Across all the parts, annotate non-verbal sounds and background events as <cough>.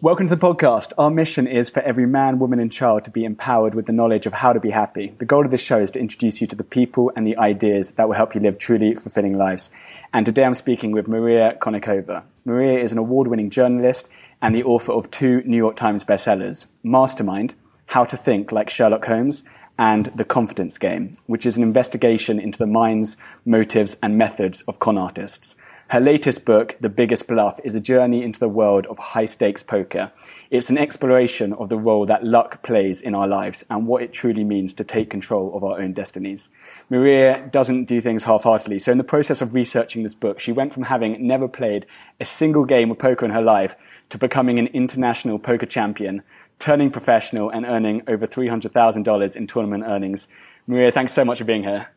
Welcome to the podcast. Our mission is for every man, woman, and child to be empowered with the knowledge of how to be happy. The goal of this show is to introduce you to the people and the ideas that will help you live truly fulfilling lives. And today I'm speaking with Maria Konnikova. Maria is an award winning journalist and the author of two New York Times bestsellers Mastermind, How to Think Like Sherlock Holmes, and The Confidence Game, which is an investigation into the minds, motives, and methods of con artists. Her latest book, The Biggest Bluff, is a journey into the world of high stakes poker. It's an exploration of the role that luck plays in our lives and what it truly means to take control of our own destinies. Maria doesn't do things half heartedly. So, in the process of researching this book, she went from having never played a single game of poker in her life to becoming an international poker champion, turning professional, and earning over $300,000 in tournament earnings. Maria, thanks so much for being here.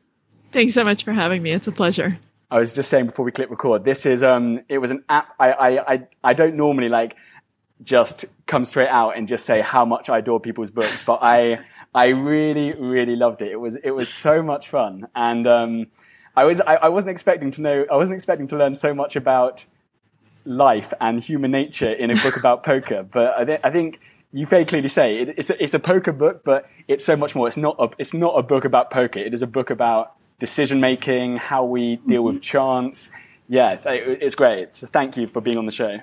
Thanks so much for having me. It's a pleasure. I was just saying before we click record, this is um, it was an app. I, I, I, I don't normally like just come straight out and just say how much I adore people's books, but I, I really, really loved it. It was, it was so much fun, and um, I was, I, I wasn't expecting to know, I wasn't expecting to learn so much about life and human nature in a book about <laughs> poker, but I, th- I think you very clearly say it, it's a, it's a poker book, but it's so much more. It's not a, it's not a book about poker. It is a book about decision making, how we deal with chance. Yeah, it's great. So thank you for being on the show.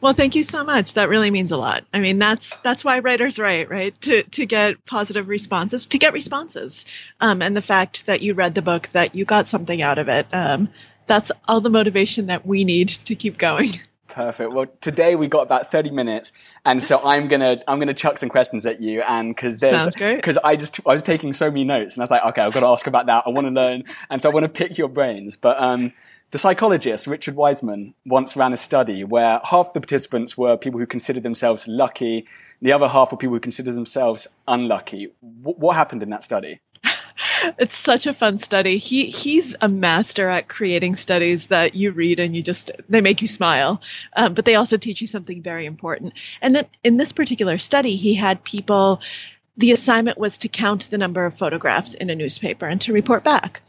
Well, thank you so much. That really means a lot. I mean, that's that's why writers write, right? To to get positive responses, to get responses, um, and the fact that you read the book, that you got something out of it. Um, that's all the motivation that we need to keep going. <laughs> Perfect. Well, today we got about thirty minutes, and so I'm gonna I'm gonna chuck some questions at you, and because there's because I just I was taking so many notes, and I was like, okay, I've got to ask about that. I want to learn, and so I want to pick your brains. But um, the psychologist Richard Wiseman once ran a study where half the participants were people who considered themselves lucky, the other half were people who considered themselves unlucky. W- what happened in that study? It's such a fun study. He he's a master at creating studies that you read and you just they make you smile, um, but they also teach you something very important. And then in this particular study, he had people. The assignment was to count the number of photographs in a newspaper and to report back.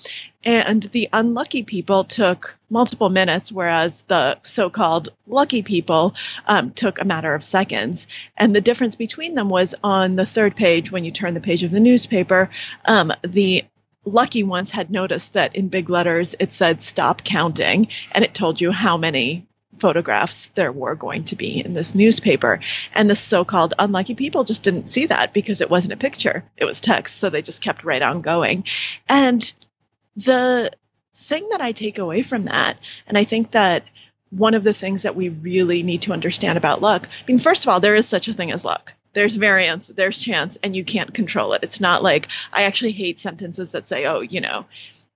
And the unlucky people took multiple minutes, whereas the so called lucky people um, took a matter of seconds. And the difference between them was on the third page, when you turn the page of the newspaper, um, the lucky ones had noticed that in big letters it said stop counting and it told you how many photographs there were going to be in this newspaper. And the so called unlucky people just didn't see that because it wasn't a picture, it was text. So they just kept right on going. And the thing that I take away from that, and I think that one of the things that we really need to understand about luck, I mean, first of all, there is such a thing as luck. There's variance, there's chance, and you can't control it. It's not like I actually hate sentences that say, oh, you know,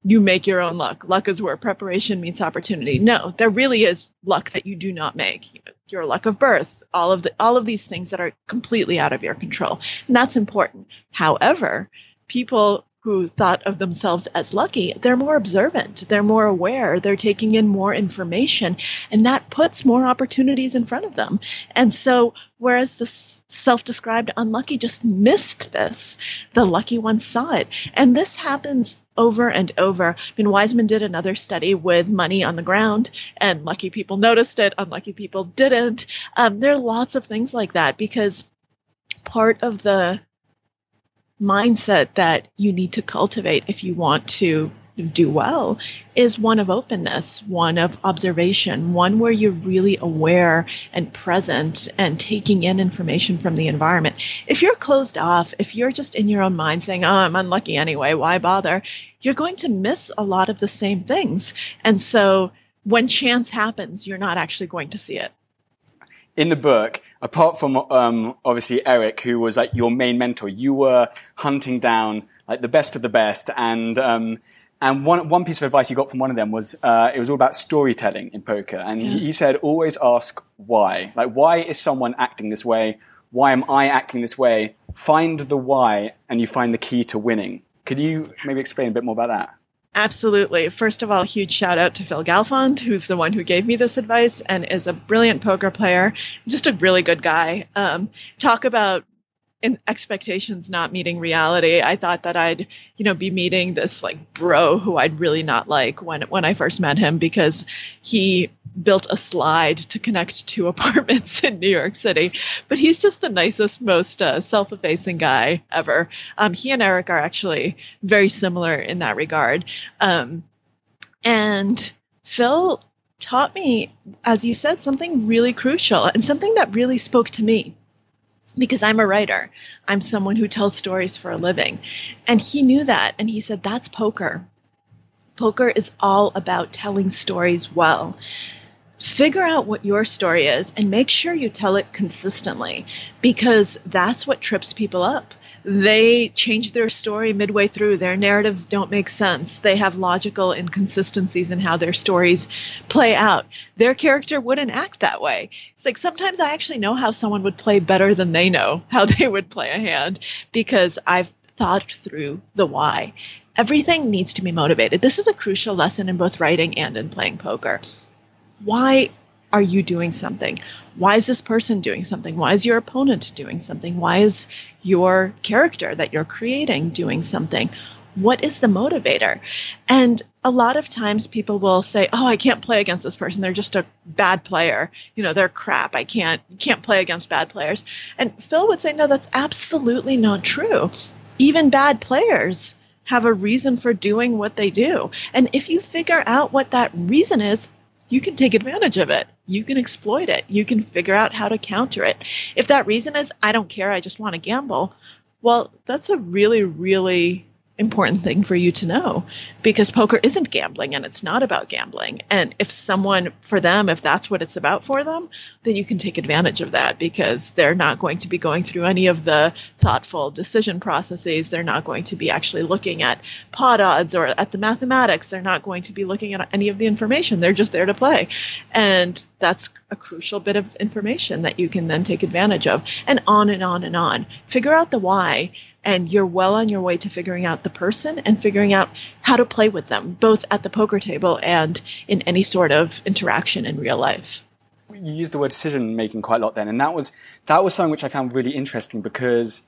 you make your own luck. Luck is where preparation meets opportunity. No, there really is luck that you do not make. Your luck of birth, all of the all of these things that are completely out of your control. And that's important. However, people who thought of themselves as lucky, they're more observant, they're more aware, they're taking in more information, and that puts more opportunities in front of them. And so, whereas the self described unlucky just missed this, the lucky ones saw it. And this happens over and over. I mean, Wiseman did another study with money on the ground, and lucky people noticed it, unlucky people didn't. Um, there are lots of things like that because part of the mindset that you need to cultivate if you want to do well is one of openness, one of observation, one where you're really aware and present and taking in information from the environment. If you're closed off, if you're just in your own mind saying, oh, I'm unlucky anyway, why bother? You're going to miss a lot of the same things. And so when chance happens, you're not actually going to see it in the book, apart from um, obviously Erik, who was like your main mentor, you were hunting down like the best of the best, and um, and one one piece of advice you got from one of them was uh, it was all about storytelling in poker, and yeah. he, he said always ask why, like why is someone acting this way? Why am I acting this way? Find the why, and you find the key to winning. Could you maybe explain a bit more about that? Absolutely. First of all, huge shout out to Phil Galfond, who's the one who gave me this advice and is a brilliant poker player, just a really good guy. Um, talk about in expectations not meeting reality. I thought that I'd, you know, be meeting this like bro who I'd really not like when when I first met him because he built a slide to connect two <laughs> apartments in New York City. But he's just the nicest, most uh, self-effacing guy ever. Um, he and Erik are actually very similar in that regard. Um, and Phil taught me, as you said, something really crucial and something that really spoke to me because I'm a writer. I'm someone who tells stories for a living. And he knew that. And he said, that's poker. Poker is all about telling stories well. Figure out what your story is and make sure you tell it consistently because that's what trips people up they change their story midway through. Their narratives don't make sense. They have logical inconsistencies in how their stories play out. Their character wouldn't act that way. It's like sometimes I actually know how someone would play better than they know how they would play a hand because I've thought through the why. Everything needs to be motivated. This is a crucial lesson in both writing and in playing poker. Why are you doing something? Why is this person doing something? Why is your opponent doing something? Why is your character that you're creating doing something? What is the motivator? And a lot of times people will say, "Oh, I can't play against this person. They're just a bad player. You know, they're crap. I can't can't play against bad players." And Phil would say, "No, that's absolutely not true. Even bad players have a reason for doing what they do. And if you figure out what that reason is, you can take advantage of it. You can exploit it. You can figure out how to counter it. If that reason is, I don't care, I just want to gamble, well, that's a really, really important thing for you to know because poker isn't gambling and it's not about gambling. And if someone, for them, if that's what it's about for them, then you can take advantage of that because they're not going to be going through any of the thoughtful decision processes. They're not going to be actually looking at pot odds or at the mathematics. They're not going to be looking at any of the information. They're just there to play. And that's a crucial bit of information that you can then take advantage of and on and on and on. Figure out the why and you're well on your way to figuring out the person and figuring out how to play with them, both at the poker table and in any sort of interaction in real life. You used the word decision making quite a lot then, and that was that was something which I found really interesting because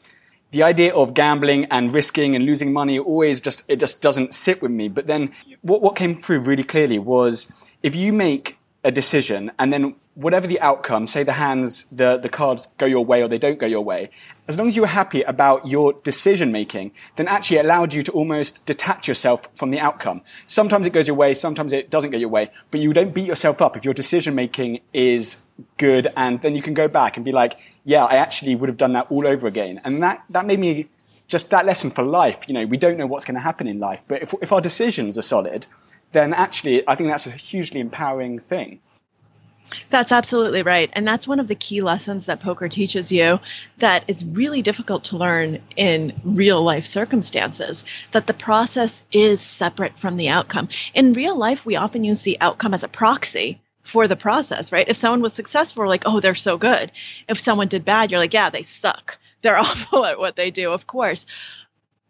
the idea of gambling and risking and losing money always just it just doesn't sit with me. But then what what came through really clearly was if you make a decision and then whatever the outcome, say the hands, the, the cards go your way or they don't go your way, as long as you were happy about your decision making, then actually allowed you to almost detach yourself from the outcome. Sometimes it goes your way, sometimes it doesn't go your way, but you don't beat yourself up if your decision making is good and then you can go back and be like, yeah, I actually would have done that all over again. And that, that made me just that lesson for life. You know, we don't know what's going to happen in life, but if, if our decisions are solid, then actually I think that's a hugely empowering thing. That's absolutely right. And that's one of the key lessons that poker teaches you that is really difficult to learn in real life circumstances that the process is separate from the outcome. In real life, we often use the outcome as a proxy for the process, right? If someone was successful, we're like, oh, they're so good. If someone did bad, you're like, yeah, they suck. They're <laughs> awful at what they do, of course.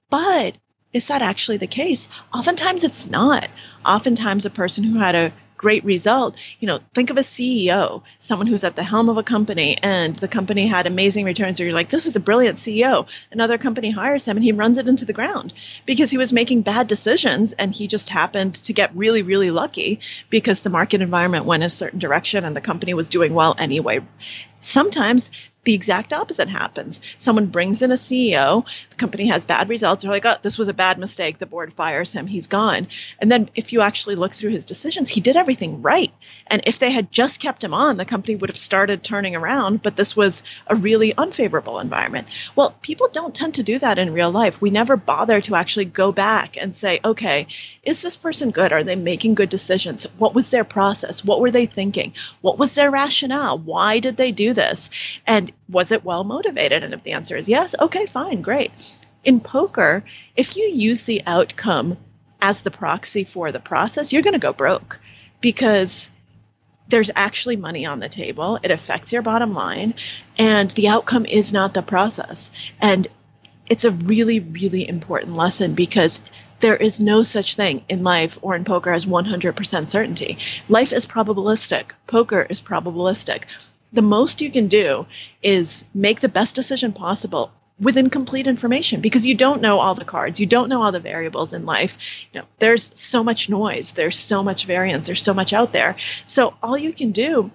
But is that actually the case? Oftentimes it's not. Oftentimes a person who had a great result. You know, think of a CEO, someone who's at the helm of a company and the company had amazing returns, or you're like, this is a brilliant CEO. Another company hires him and he runs it into the ground because he was making bad decisions and he just happened to get really, really lucky because the market environment went a certain direction and the company was doing well anyway. Sometimes the exact opposite happens. Someone brings in a CEO, the company has bad results, they're like, oh, this was a bad mistake. The board fires him, he's gone. And then if you actually look through his decisions, he did everything right. And if they had just kept him on, the company would have started turning around, but this was a really unfavorable environment. Well, people don't tend to do that in real life. We never bother to actually go back and say, okay, is this person good? Are they making good decisions? What was their process? What were they thinking? What was their rationale? Why did they do this? And was it well motivated? And if the answer is yes, okay, fine, great. In poker, if you use the outcome as the proxy for the process, you're going to go broke because there's actually money on the table. It affects your bottom line, and the outcome is not the process. And it's a really, really important lesson because there is no such thing in life or in poker as 100% certainty. Life is probabilistic. Poker is probabilistic. The most you can do is make the best decision possible with incomplete information because you don't know all the cards. You don't know all the variables in life. You know there's so much noise. There's so much variance. There's so much out there. So all you can do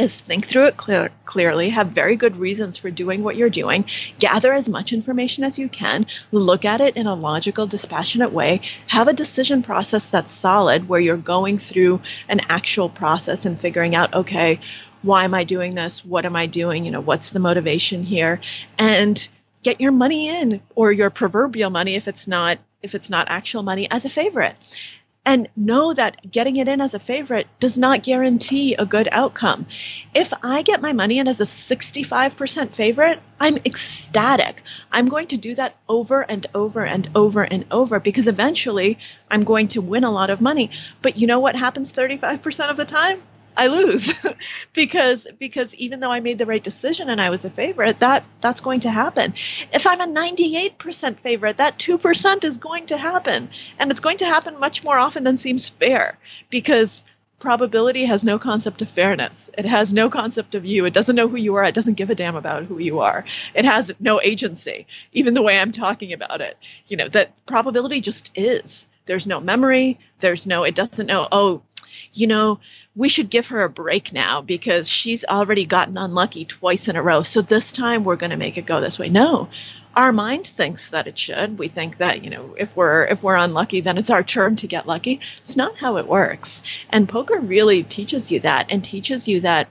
is think through it clear, clearly, have very good reasons for doing what you're doing, gather as much information as you can, look at it in a logical, dispassionate way, have a decision process that's solid where you're going through an actual process and figuring out, okay, why am I doing this? What am I doing? You know, what's the motivation here? And get your money in or your proverbial money if it's not if it's not actual money as a favorite and know that getting it in as a favorite does not guarantee a good outcome. If I get my money in as a 65% favorite, I'm ecstatic. I'm going to do that over and over and over and over because eventually I'm going to win a lot of money. But you know what happens 35% of the time? I lose <laughs> because because even though I made the right decision and I was a favorite, that that's going to happen. If I'm a 98% favorite, that 2% is going to happen. And it's going to happen much more often than seems fair because probability has no concept of fairness. It has no concept of you. It doesn't know who you are. It doesn't give a damn about who you are. It has no agency, even the way I'm talking about it. You know, that probability just is. There's no memory. There's no, it doesn't know, oh, you know, we should give her a break now because she's already gotten unlucky twice in a row. So this time we're going to make it go this way. No. Our mind thinks that it should. We think that, you know, if we're if we're unlucky, then it's our turn to get lucky. It's not how it works. And poker really teaches you that and teaches you that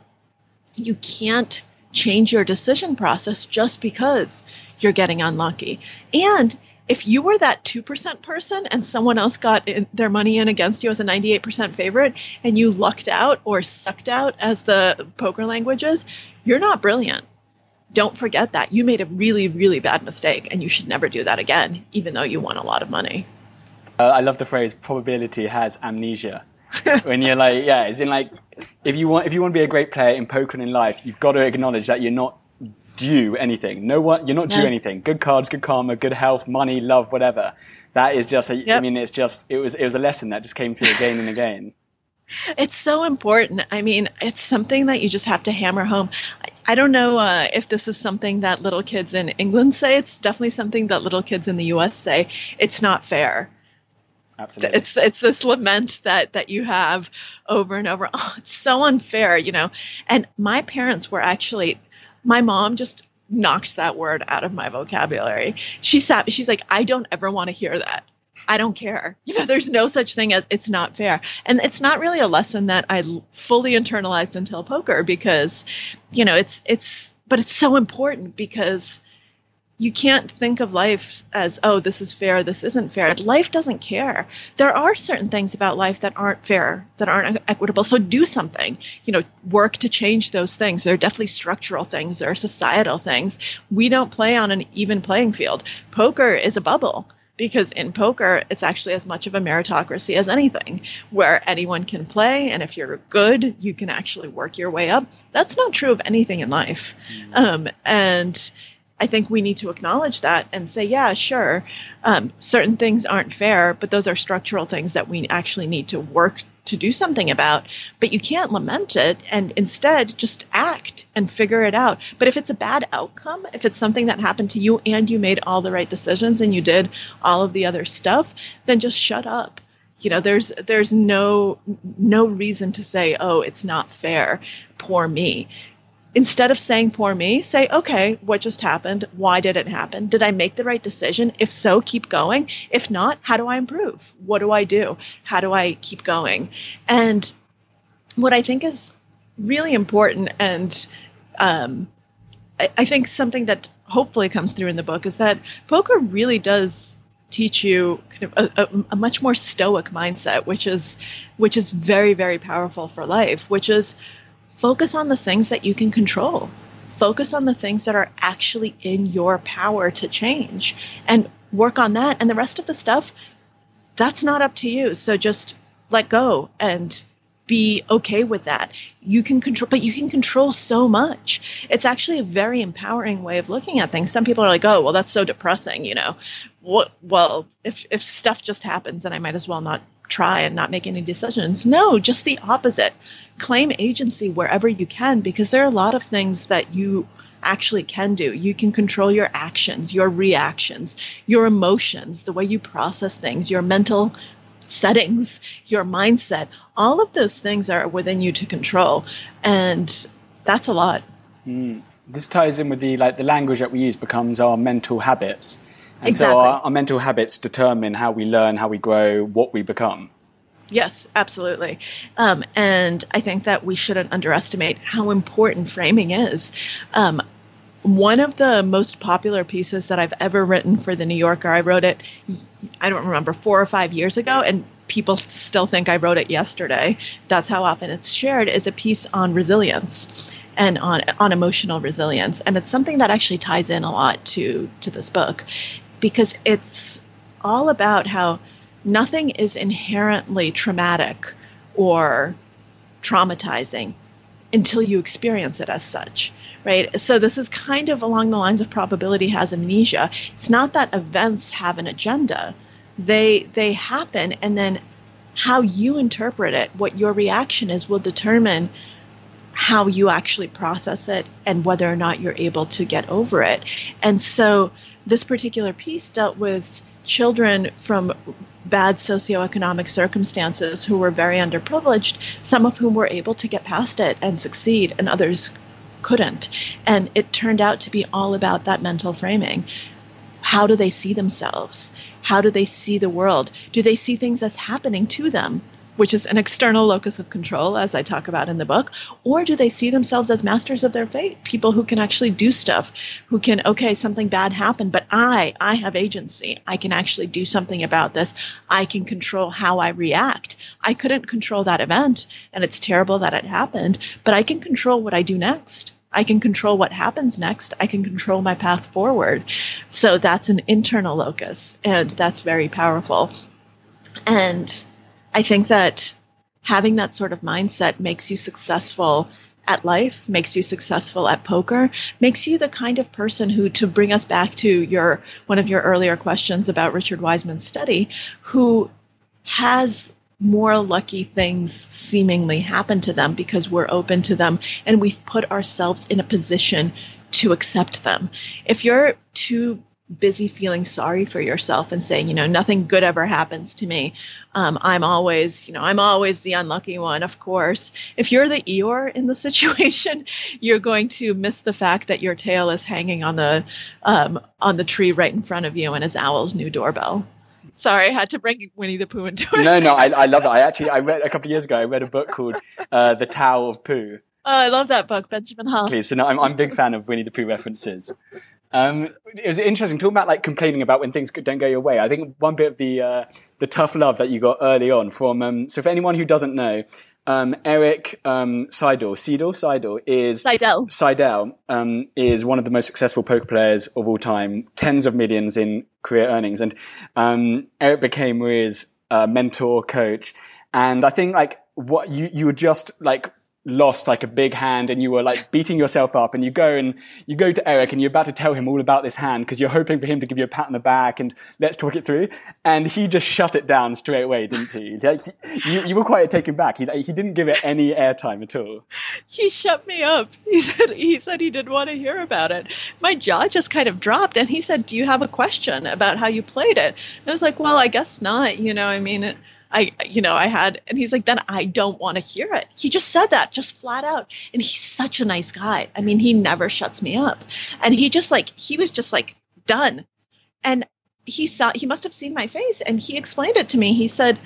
you can't change your decision process just because you're getting unlucky. And if you were that 2% person and someone else got in, their money in against you as a 98% favorite and you lucked out or sucked out as the poker language is, you're not brilliant. Don't forget that. You made a really, really bad mistake and you should never do that again, even though you won a lot of money. Uh, I love the phrase probability has amnesia. <laughs> when you're like, yeah, it's in like, if you want, if you want to be a great player in poker and in life, you've got to acknowledge that you're not due anything. No one, you're not due anything. Good cards, good karma, good health, money, love, whatever. That is just. A, yep. I mean, it's just. It was. It was a lesson that just came through again and again. <laughs> It's so important. I mean, it's something that you just have to hammer home. I, I don't know uh, if this is something that little kids in England say. It's definitely something that little kids in the U.S. say. It's not fair. Absolutely. It's it's this lament that that you have over and over. Oh, <laughs> it's so unfair, you know. And my parents were actually my mom just knocked that word out of my vocabulary. She sat, she's like, I don't ever want to hear that. I don't care. <laughs> You know, there's no such thing as it's not fair. And it's not really a lesson that I fully internalized until poker because, you know, it's, it's, but it's so important because you can't think of life as, oh, this is fair, this isn't fair. Life doesn't care. There are certain things about life that aren't fair, that aren't equitable. So do something. You know, work to change those things. There are definitely structural things, there are societal things. We don't play on an even playing field. Poker is a bubble because in poker it's actually as much of a meritocracy as anything where anyone can play and if you're good you can actually work your way up that's not true of anything in life mm-hmm. um, and I think we need to acknowledge that and say, yeah, sure, um, certain things aren't fair, but those are structural things that we actually need to work to do something about. But you can't lament it and instead just act and figure it out. But if it's a bad outcome, if it's something that happened to you and you made all the right decisions and you did all of the other stuff, then just shut up you know there's there's no no reason to say oh it's not fair poor me instead of saying poor me, say, okay, what just happened? Why did it happen? Did I make the right decision? If so, keep going. If not, how do I improve? What do I do? How do I keep going? And what I think is really important and um, I, I think something that hopefully comes through in the book is that poker really does teach you kind of a, a, a, much more stoic mindset, which is which is very very powerful for life. Which is focus on the things that you can control. Focus on the things that are actually in your power to change and work on that. And the rest of the stuff, that's not up to you. So just let go and be okay with that. You can control, but you can control so much. It's actually a very empowering way of looking at things. Some people are like, "Oh, well, that's so depressing," you know. What? Well, if if stuff just happens, then I might as well not try and not make any decisions. No, just the opposite. Claim agency wherever you can because there are a lot of things that you actually can do. You can control your actions, your reactions, your emotions, the way you process things, your mental settings, your mindset. All of those things are within you to control. And that's a lot. Mm. This ties in with the like the language that we use becomes our mental habits. And exactly. so our, our mental habits determine how we learn, how we grow, what we become. Yes, absolutely. Um, and I think that we shouldn't underestimate how important framing is. Um, one of the most popular pieces that I've ever written for the New Yorker, I wrote it, I don't remember, four or five years ago, and people still think I wrote it yesterday. That's how often it's shared, is a piece on resilience and on on emotional resilience. And it's something that actually ties in a lot to to this book because it's all about how nothing is inherently traumatic or traumatizing until you experience it as such right? So this is kind of along the lines of probability has amnesia. It's not that events have an agenda. They they happen and then how you interpret it what your reaction is will determine how you actually process it and whether or not you're able to get over it and so this particular piece dealt with children from bad socioeconomic circumstances who were very underprivileged, some of whom were able to get past it and succeed, and others couldn't. And it turned out to be all about that mental framing. How do they see themselves? How do they see the world? Do they see things as happening to them? Which is an external locus of control, as I talk about in the book? Or do they see themselves as masters of their fate, people who can actually do stuff, who can, okay, something bad happened, but I, I have agency. I can actually do something about this. I can control how I react. I couldn't control that event, and it's terrible that it happened, but I can control what I do next. I can control what happens next. I can control my path forward. So that's an internal locus, and that's very powerful. And I think that having that sort of mindset makes you successful at life, makes you successful at poker, makes you the kind of person who, to bring us back to your one of your earlier questions about Richard Wiseman's study, who has more lucky things seemingly happen to them because we're open to them and we've put ourselves in a position to accept them. If you're too busy feeling sorry for yourself and saying, you know, nothing good ever happens to me. Um, I'm always, you know, I'm always the unlucky one, of course. If you're the Eeyore in the <laughs> situation, you're going to miss the fact that your tail is hanging on the um, on the tree right in front of you and is Owl's new doorbell. Sorry, I had to bring Winnie the Pooh into it. No, no, I, I love that. I actually, I read a couple of years ago, I read a book called uh, The Tao of Pooh. Oh, I love that book, Benjamin Hull. Please, so no, I'm, I'm a big fan of Winnie the Pooh references. Um, it was interesting talking about like complaining about when things don't go your way. I think one bit of the uh, the tough love that you got early on from um, so for anyone who doesn't know, um, Erik um, Seidel, Seidel, Seidel is Seidel. Seidel um, is one of the most successful poker players of all time, tens of millions in career earnings, and um, Erik became Maria's uh, mentor, coach, and I think like what you you were just like lost like a big hand and you were like beating yourself up and you go and you go to Erik and you're about to tell him all about this hand because you're hoping for him to give you a pat on the back and let's talk it through. And he just shut it down straight away, didn't he? Like, you, you were quite taken back. He, he didn't give it any airtime at all. He shut me up. <laughs> He said, he said he didn't want to hear about it. My jaw just kind of dropped and he said, do you have a question about how you played it? And I was like, well, I guess not. You know, I mean, it, I, you know, I had, and he's like, then I don't want to hear it. He just said that, just flat out. And he's such a nice guy. I mean, he never shuts me up. And he just like, he was just like, done. And he saw, he must have seen my face and he explained it to me. He said,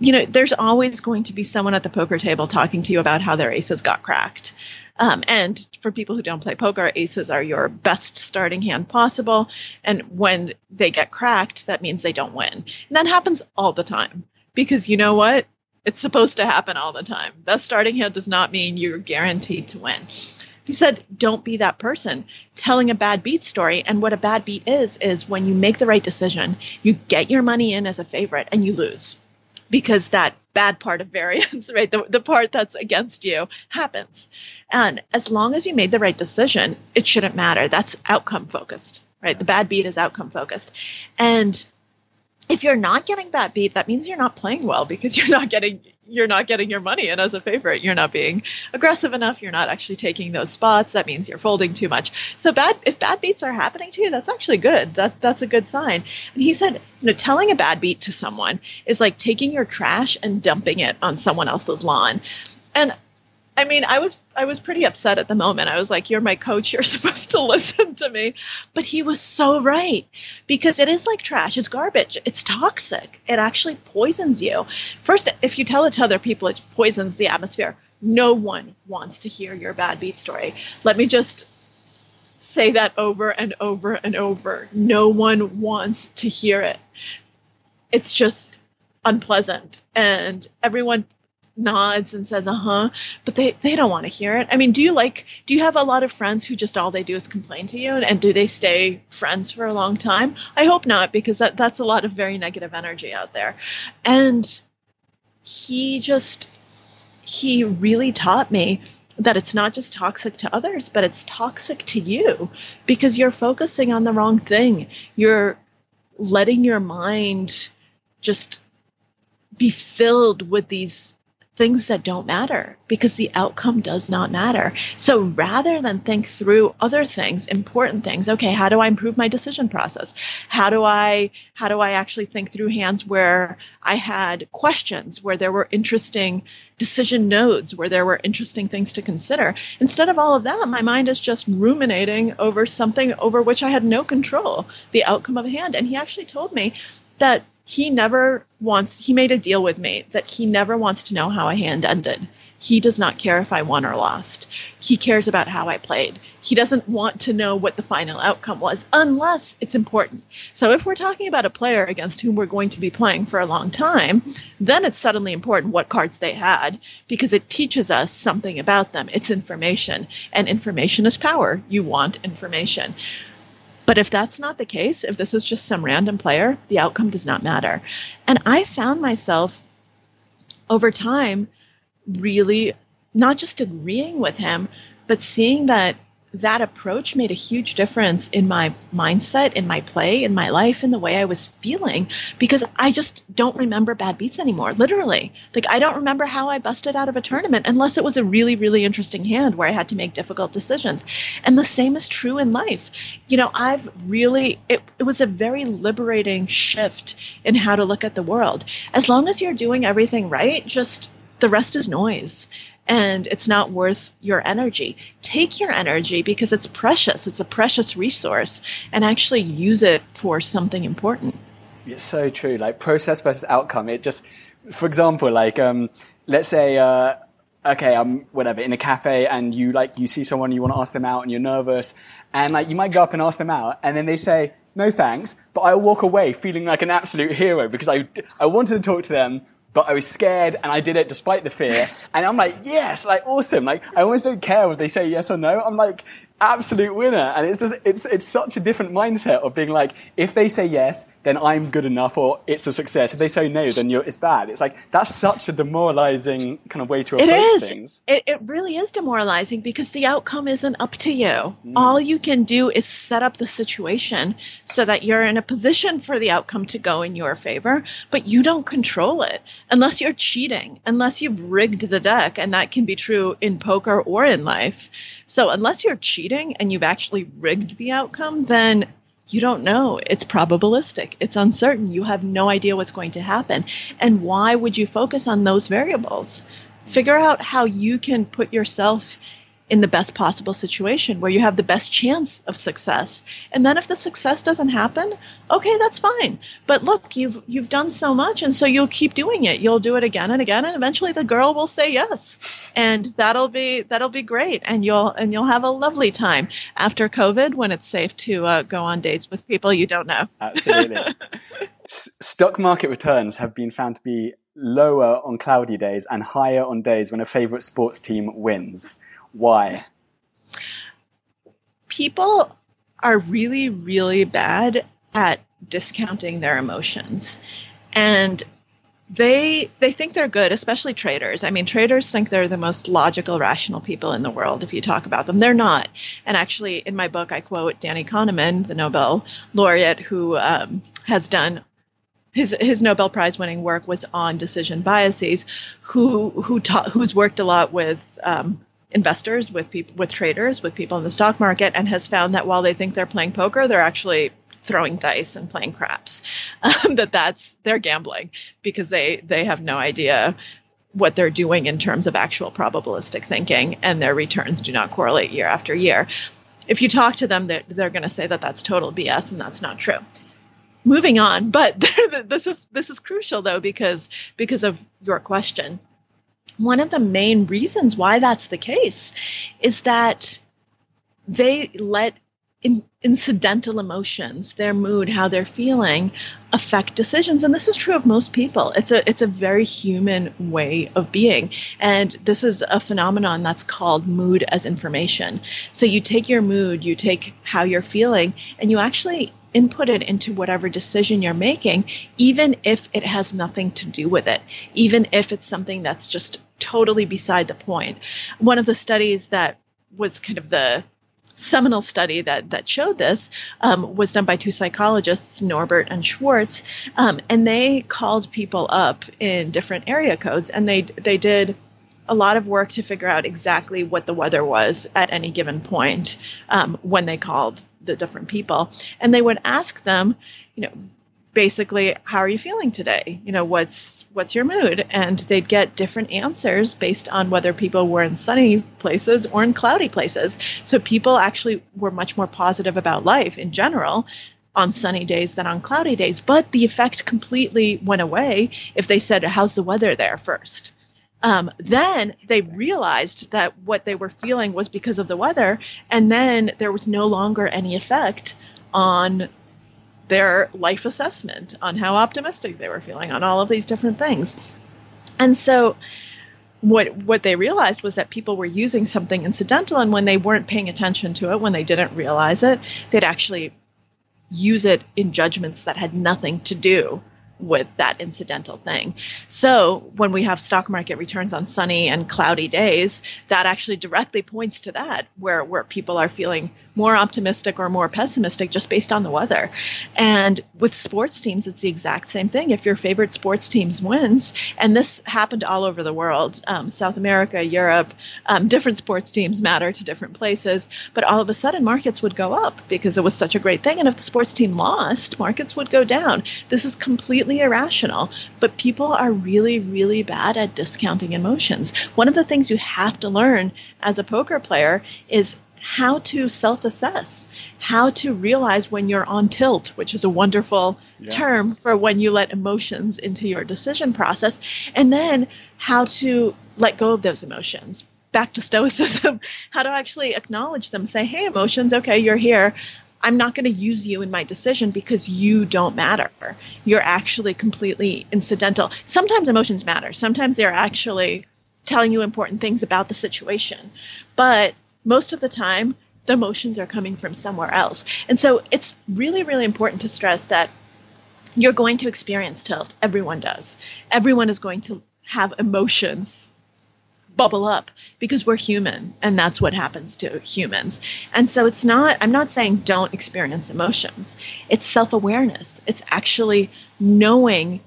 you know, there's always going to be someone at the poker table talking to you about how their aces got cracked. Um, and for people who don't play poker, aces are your best starting hand possible. And when they get cracked, that means they don't win. And that happens all the time because you know what? It's supposed to happen all the time. Best starting hand does not mean you're guaranteed to win. He said, don't be that person telling a bad beat story. And what a bad beat is, is when you make the right decision, you get your money in as a favorite and you lose because that bad part of variance, <laughs> right? The, the part that's against you happens. And as long as you made the right decision, it shouldn't matter. That's outcome focused, right? The bad beat is outcome focused. And if you're not getting that beat, that means you're not playing well because <laughs> you're not getting you're not getting your money in as a favorite. You're not being aggressive enough. You're not actually taking those spots. That means you're folding too much. So bad if bad beats are happening to you, that's actually good. That that's a good sign. And he said, you know, telling a bad beat to someone is like taking your trash and dumping it on someone else's lawn. And I mean, I was I was pretty upset at the moment. I was like, "You're my coach. You're <laughs> supposed to listen to me." But he was so right because it is like trash. It's garbage. It's toxic. It actually poisons you. First, if you tell it to other people, it poisons the atmosphere. No one wants to hear your bad beat story. Let me just say that over and over and over. No one wants to hear it. It's just unpleasant and everyone nods and says uh-huh but they they don't want to hear it. I mean do you like do you have a lot of friends who just all they do is complain to you and do they stay friends for a long time? I hope not because that that's a lot of very negative energy out there. And he just he really taught me that it's not just toxic to others but it's toxic to you because you're focusing on the wrong thing. You're letting your mind just be filled with these things that don't matter because the outcome does not matter. So rather than think through other things, important things, okay, how do I improve my decision process? How do I how do I actually think through hands where I had questions, where there were interesting decision nodes, where there were interesting things to consider? Instead of all of that, my mind is just ruminating over something over which I had no control, the outcome of a hand. And he actually told me that he never wants he made a deal with me that he never wants to know how a hand ended. He does not care if i won or lost. He cares about how i played. He doesn't want to know what the final outcome was unless it's important. So if we're talking about a player against whom we're going to be playing for a long time then it's suddenly important what cards they had because it teaches us something about them. It's information and information is power. You want information but if that's not the case, if this is just some random player, the outcome does not matter. And I found myself over time really not just agreeing with him, but seeing that that approach made a huge difference in my mindset, in my play, in my life, in the way I was feeling because I just don't remember bad beats anymore, literally. Like, I don't remember how I busted out of a tournament unless it was a really, really interesting hand where I had to make difficult decisions. And the same is true in life. You know, I've really, it, it was a very liberating shift in how to look at the world. As long as you're doing everything right, just the rest is noise and it's not worth your energy. Take your energy because it's precious. It's a precious resource and actually use it for something important. It's so true. Like process versus outcome. It just, for example, like, um, let's say, uh, okay, I'm whatever in a cafe and you like you see someone you want to ask them out and you're nervous and like you might go up and ask them out and then they say no thanks, but I'll walk away feeling like an absolute hero because I I wanted to talk to them, but I was scared and I did it despite the fear. And I'm like, yes, like awesome. Like I almost don't care if they say yes or no. I'm like, absolute winner. And it's just, it's, it's such a different mindset of being like, if they say yes, then I'm good enough or it's a success. If they say no, then it's bad. It's like, that's such a demoralizing kind of way to approach it is. things. It, it really is demoralizing because the outcome isn't up to you. Mm. All you can do is set up the situation so that you're in a position for the outcome to go in your favor, but you don't control it unless you're cheating, unless you've rigged the deck. And that can be true in poker or in life. So unless you're cheating and you've actually rigged the outcome, then you don't know. It's probabilistic. It's uncertain. You have no idea what's going to happen. And why would you focus on those variables? Figure out how you can put yourself in the best possible situation where you have the best chance of success. And then if the success doesn't happen, okay, that's fine. But look, you've you've done so much and so you'll keep doing it. You'll do it again and again and eventually the girl will say yes. And that'll be that'll be great and you'll and you'll have a lovely time after COVID when it's safe to uh, go on dates with people you don't know. Absolutely. <laughs> Stock market returns have been found to be lower on cloudy days and higher on days when a favorite sports team wins. Why? People are really, really bad at discounting their emotions. And they they think they're good, especially traders. I mean, traders think they're the most logical, rational people in the world. If you talk about them, they're not. And actually, in my book, I quote Danny Kahneman, the Nobel laureate, who um, has done his his Nobel Prize winning work was on decision biases, who who taught who's worked a lot with um, investors, with people, with traders, with people in the stock market, and has found that while they think they're playing poker, they're actually throwing dice and playing craps. <laughs> Um, that that's they're gambling because they they have no idea what they're doing in terms of actual probabilistic thinking, and their returns do not correlate year after year. If you talk to them, they're, they're going to say that that's total BS and that's not true moving on but <laughs> this is this is crucial though because because of your question one of the main reasons why that's the case is that they let in, incidental emotions, their mood, how they're feeling, affect decisions. And this is true of most people. It's a it's a very human way of being. And this is a phenomenon that's called mood as information. So you take your mood, you take how you're feeling, and you actually input it into whatever decision you're making, even if it has nothing to do with it, even if it's something that's just totally beside the point. One of the studies that was kind of the seminal study that that showed this um, was done by two psychologists, Norbert and Schwarz, um, and they called people up in different area codes, and they they did a lot of work to figure out exactly what the weather was at any given point um, when they called the different people. And they would ask them, you know, basically, how are you feeling today? You know, what's what's your mood? And they'd get different answers based on whether people were in sunny places or in cloudy places. So people actually were much more positive about life in general on sunny days than on cloudy days. But the effect completely went away if they said, How's the weather there first? Um, then they realized that what they were feeling was because of the weather, and then there was no longer any effect on their life assessment, on how optimistic they were feeling, on all of these different things. And so, what what they realized was that people were using something incidental, and when they weren't paying attention to it, when they didn't realize it, they'd actually use it in judgments that had nothing to do with that incidental thing. So when we have stock market returns on sunny and cloudy days, that actually directly points to that, where where people are feeling more optimistic or more pessimistic just based on the weather. And with sports teams, it's the exact same thing. If your favorite sports teams wins, and this happened all over the world, um, South America, Europe, um, different sports teams matter to different places, but all of a sudden markets would go up because it was such a great thing. And if the sports team lost, markets would go down. This is completely irrational, but people are really, really bad at discounting emotions. One of the things you have to learn as a poker player is how to self assess, how to realize when you're on tilt, which is a wonderful yeah. term for when you let emotions into your decision process, and then how to let go of those emotions. Back to Stoicism, <laughs> how to actually acknowledge them, say, hey, emotions, okay, you're here. I'm not going to use you in my decision because you don't matter. You're actually completely incidental. Sometimes emotions matter. Sometimes they're actually telling you important things about the situation. But most of the time the emotions are coming from somewhere else. And so it's really, really important to stress that you're going to experience tilt. Everyone does. Everyone is going to have emotions bubble up because we're human and that's what happens to humans. And so it's not, I'm not saying don't experience emotions. It's self awareness. It's actually knowing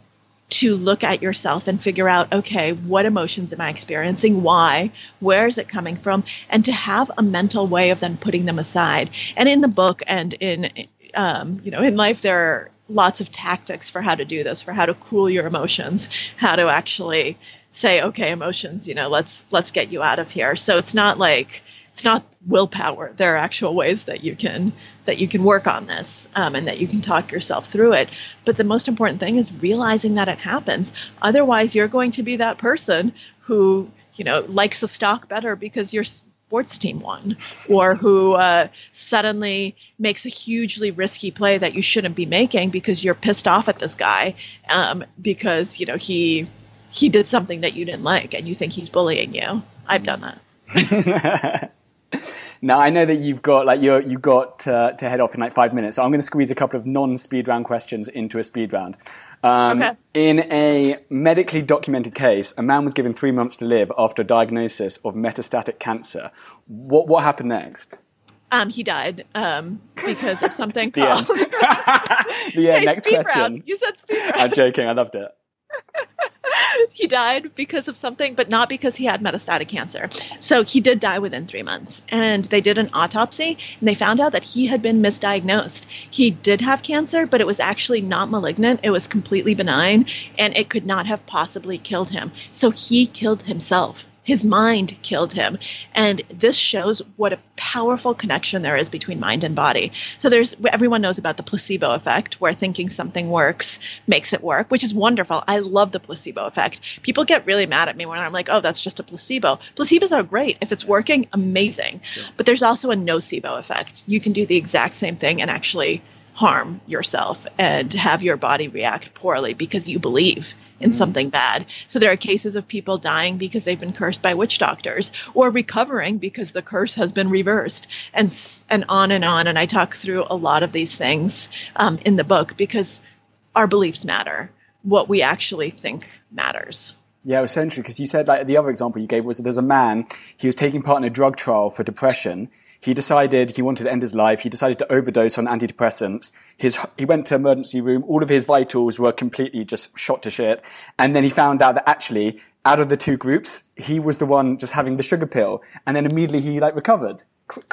to look at yourself and figure out okay what emotions am i experiencing? Why? Where is it coming from? And to have a mental way of then putting them aside. And in the book and in um, you know in life there are lots of tactics for how to do this for how to cool your emotions how to actually say okay emotions you know let's let's get you out of here. So it's not like it's not willpower. There are actual ways that you can that you can work on this um, and that you can talk yourself through it. But the most important thing is realizing that it happens. Otherwise, you're going to be that person who you know likes the stock better because your sports team won, or who uh, suddenly makes a hugely risky play that you shouldn't be making because you're pissed off at this guy um, because you know he he did something that you didn't like and you think he's bullying you. I've done that. <laughs> Now I know that you've got like you you've got uh, to head off in like five minutes, so I'm going to squeeze a couple of non-speed round questions into a speed round. Um, okay. In a medically documented case, a man was given three months to live after a diagnosis of metastatic cancer. What what happened next? Um, he died um, because of something <laughs> The called. <laughs> end. yeah, <laughs> Hey, next question. round. You said speed round. I'm joking. I loved it. <laughs> he died because of something, but not because he had metastatic cancer. So he did die within three months. And they did an autopsy and they found out that he had been misdiagnosed. He did have cancer, but it was actually not malignant. It was completely benign and it could not have possibly killed him. So he killed himself. His mind killed him. And this shows what a powerful connection there is between mind and body. So there's everyone knows about the placebo effect where thinking something works makes it work, which is wonderful. I love the placebo effect. People get really mad at me when I'm like, "Oh, that's just a placebo." Placebos are great. If it's working, amazing. But there's also a nocebo effect. You can do the exact same thing and actually harm yourself and have your body react poorly because you believe in something bad. So there are cases of people dying because they've been cursed by witch doctors or recovering because the curse has been reversed and and on and on and I talk through a lot of these things um, in the book because our beliefs matter. What we actually think matters. Yeah, it was so interesting because you said like the other example you gave was that there's a man he was taking part in a drug trial for depression. He decided he wanted to end his life. He decided to overdose on antidepressants. His he went to emergency room. All of his vitals were completely just shot to shit. And then he found out that actually, out of the two groups, he was the one just having the sugar pill. And then immediately he like recovered.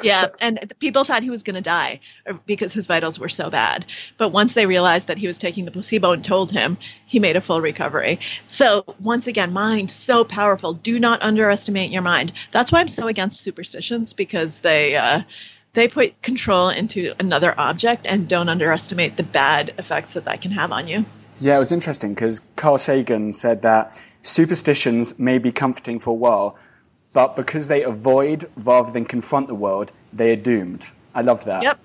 Yeah, and people thought he was going to die uh, because his vitals were so bad. But once they realized that he was taking the placebo and told him, he made a full recovery. So, once again, mind so powerful. Do not underestimate your mind. That's why I'm so against superstitions because they uh, they put control into another object and don't underestimate the bad effects that that can have on you. Yeah, it was interesting because Carl Sagan said that superstitions may be comforting for a while, but because they avoid rather than confront the world, they are doomed. I loved that. Yep.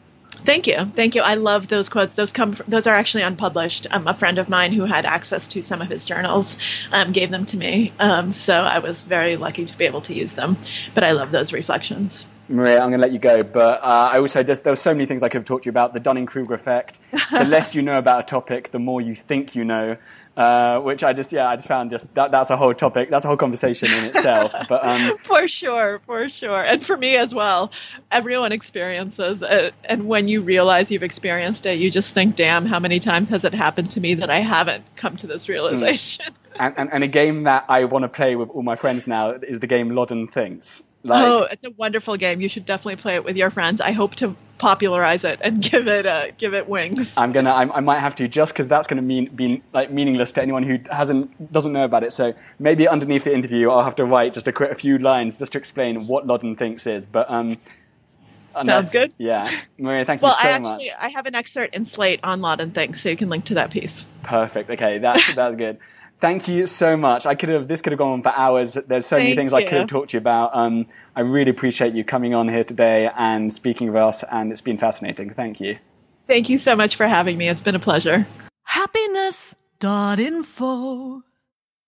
Thank you. Thank you. I love those quotes. Those come from, those are actually unpublished. Um, a friend of mine who had access to some of his journals um, gave them to me. Um, so I was very lucky to be able to use them. But I love those reflections. Maria, I'm going to let you go, but uh, I also there's, there were so many things I could have talked to you about. The Dunning-Kruger effect. <laughs> the less you know about a topic, the more you think you know. Uh, which I just yeah I just found just that that's a whole topic. That's a whole conversation in itself. <laughs> but um, For sure, for sure. And for me as well. Everyone experiences it. And when you realize you've experienced it, you just think, damn, how many times has it happened to me that I haven't come to this realization? <laughs> and, and, and a game that I want to play with all my friends now is the game Lodden Thinks. Like, oh, it's a wonderful game. You should definitely play it with your friends. I hope to popularize it and <laughs> give it uh, give it wings. I'm gonna. I, I might have to just because that's gonna mean be like meaningless to anyone who hasn't doesn't know about it. So maybe underneath the interview, I'll have to write just a, quick, a few lines just to explain what Lodden thinks is. But um, Sounds good. Yeah, Maria, thank well, you so I much. actually I have an excerpt in Slate on Lodden Thinks, so you can link to that piece. Perfect. Okay, that's that's good. Thank you so much. I could have this could have gone on for hours. There's so many Thank things I could have talked to you about. Um, I really appreciate you coming on here today and speaking with us, and it's been fascinating. Thank you. Thank you so much for having me. It's been a pleasure. Happiness.info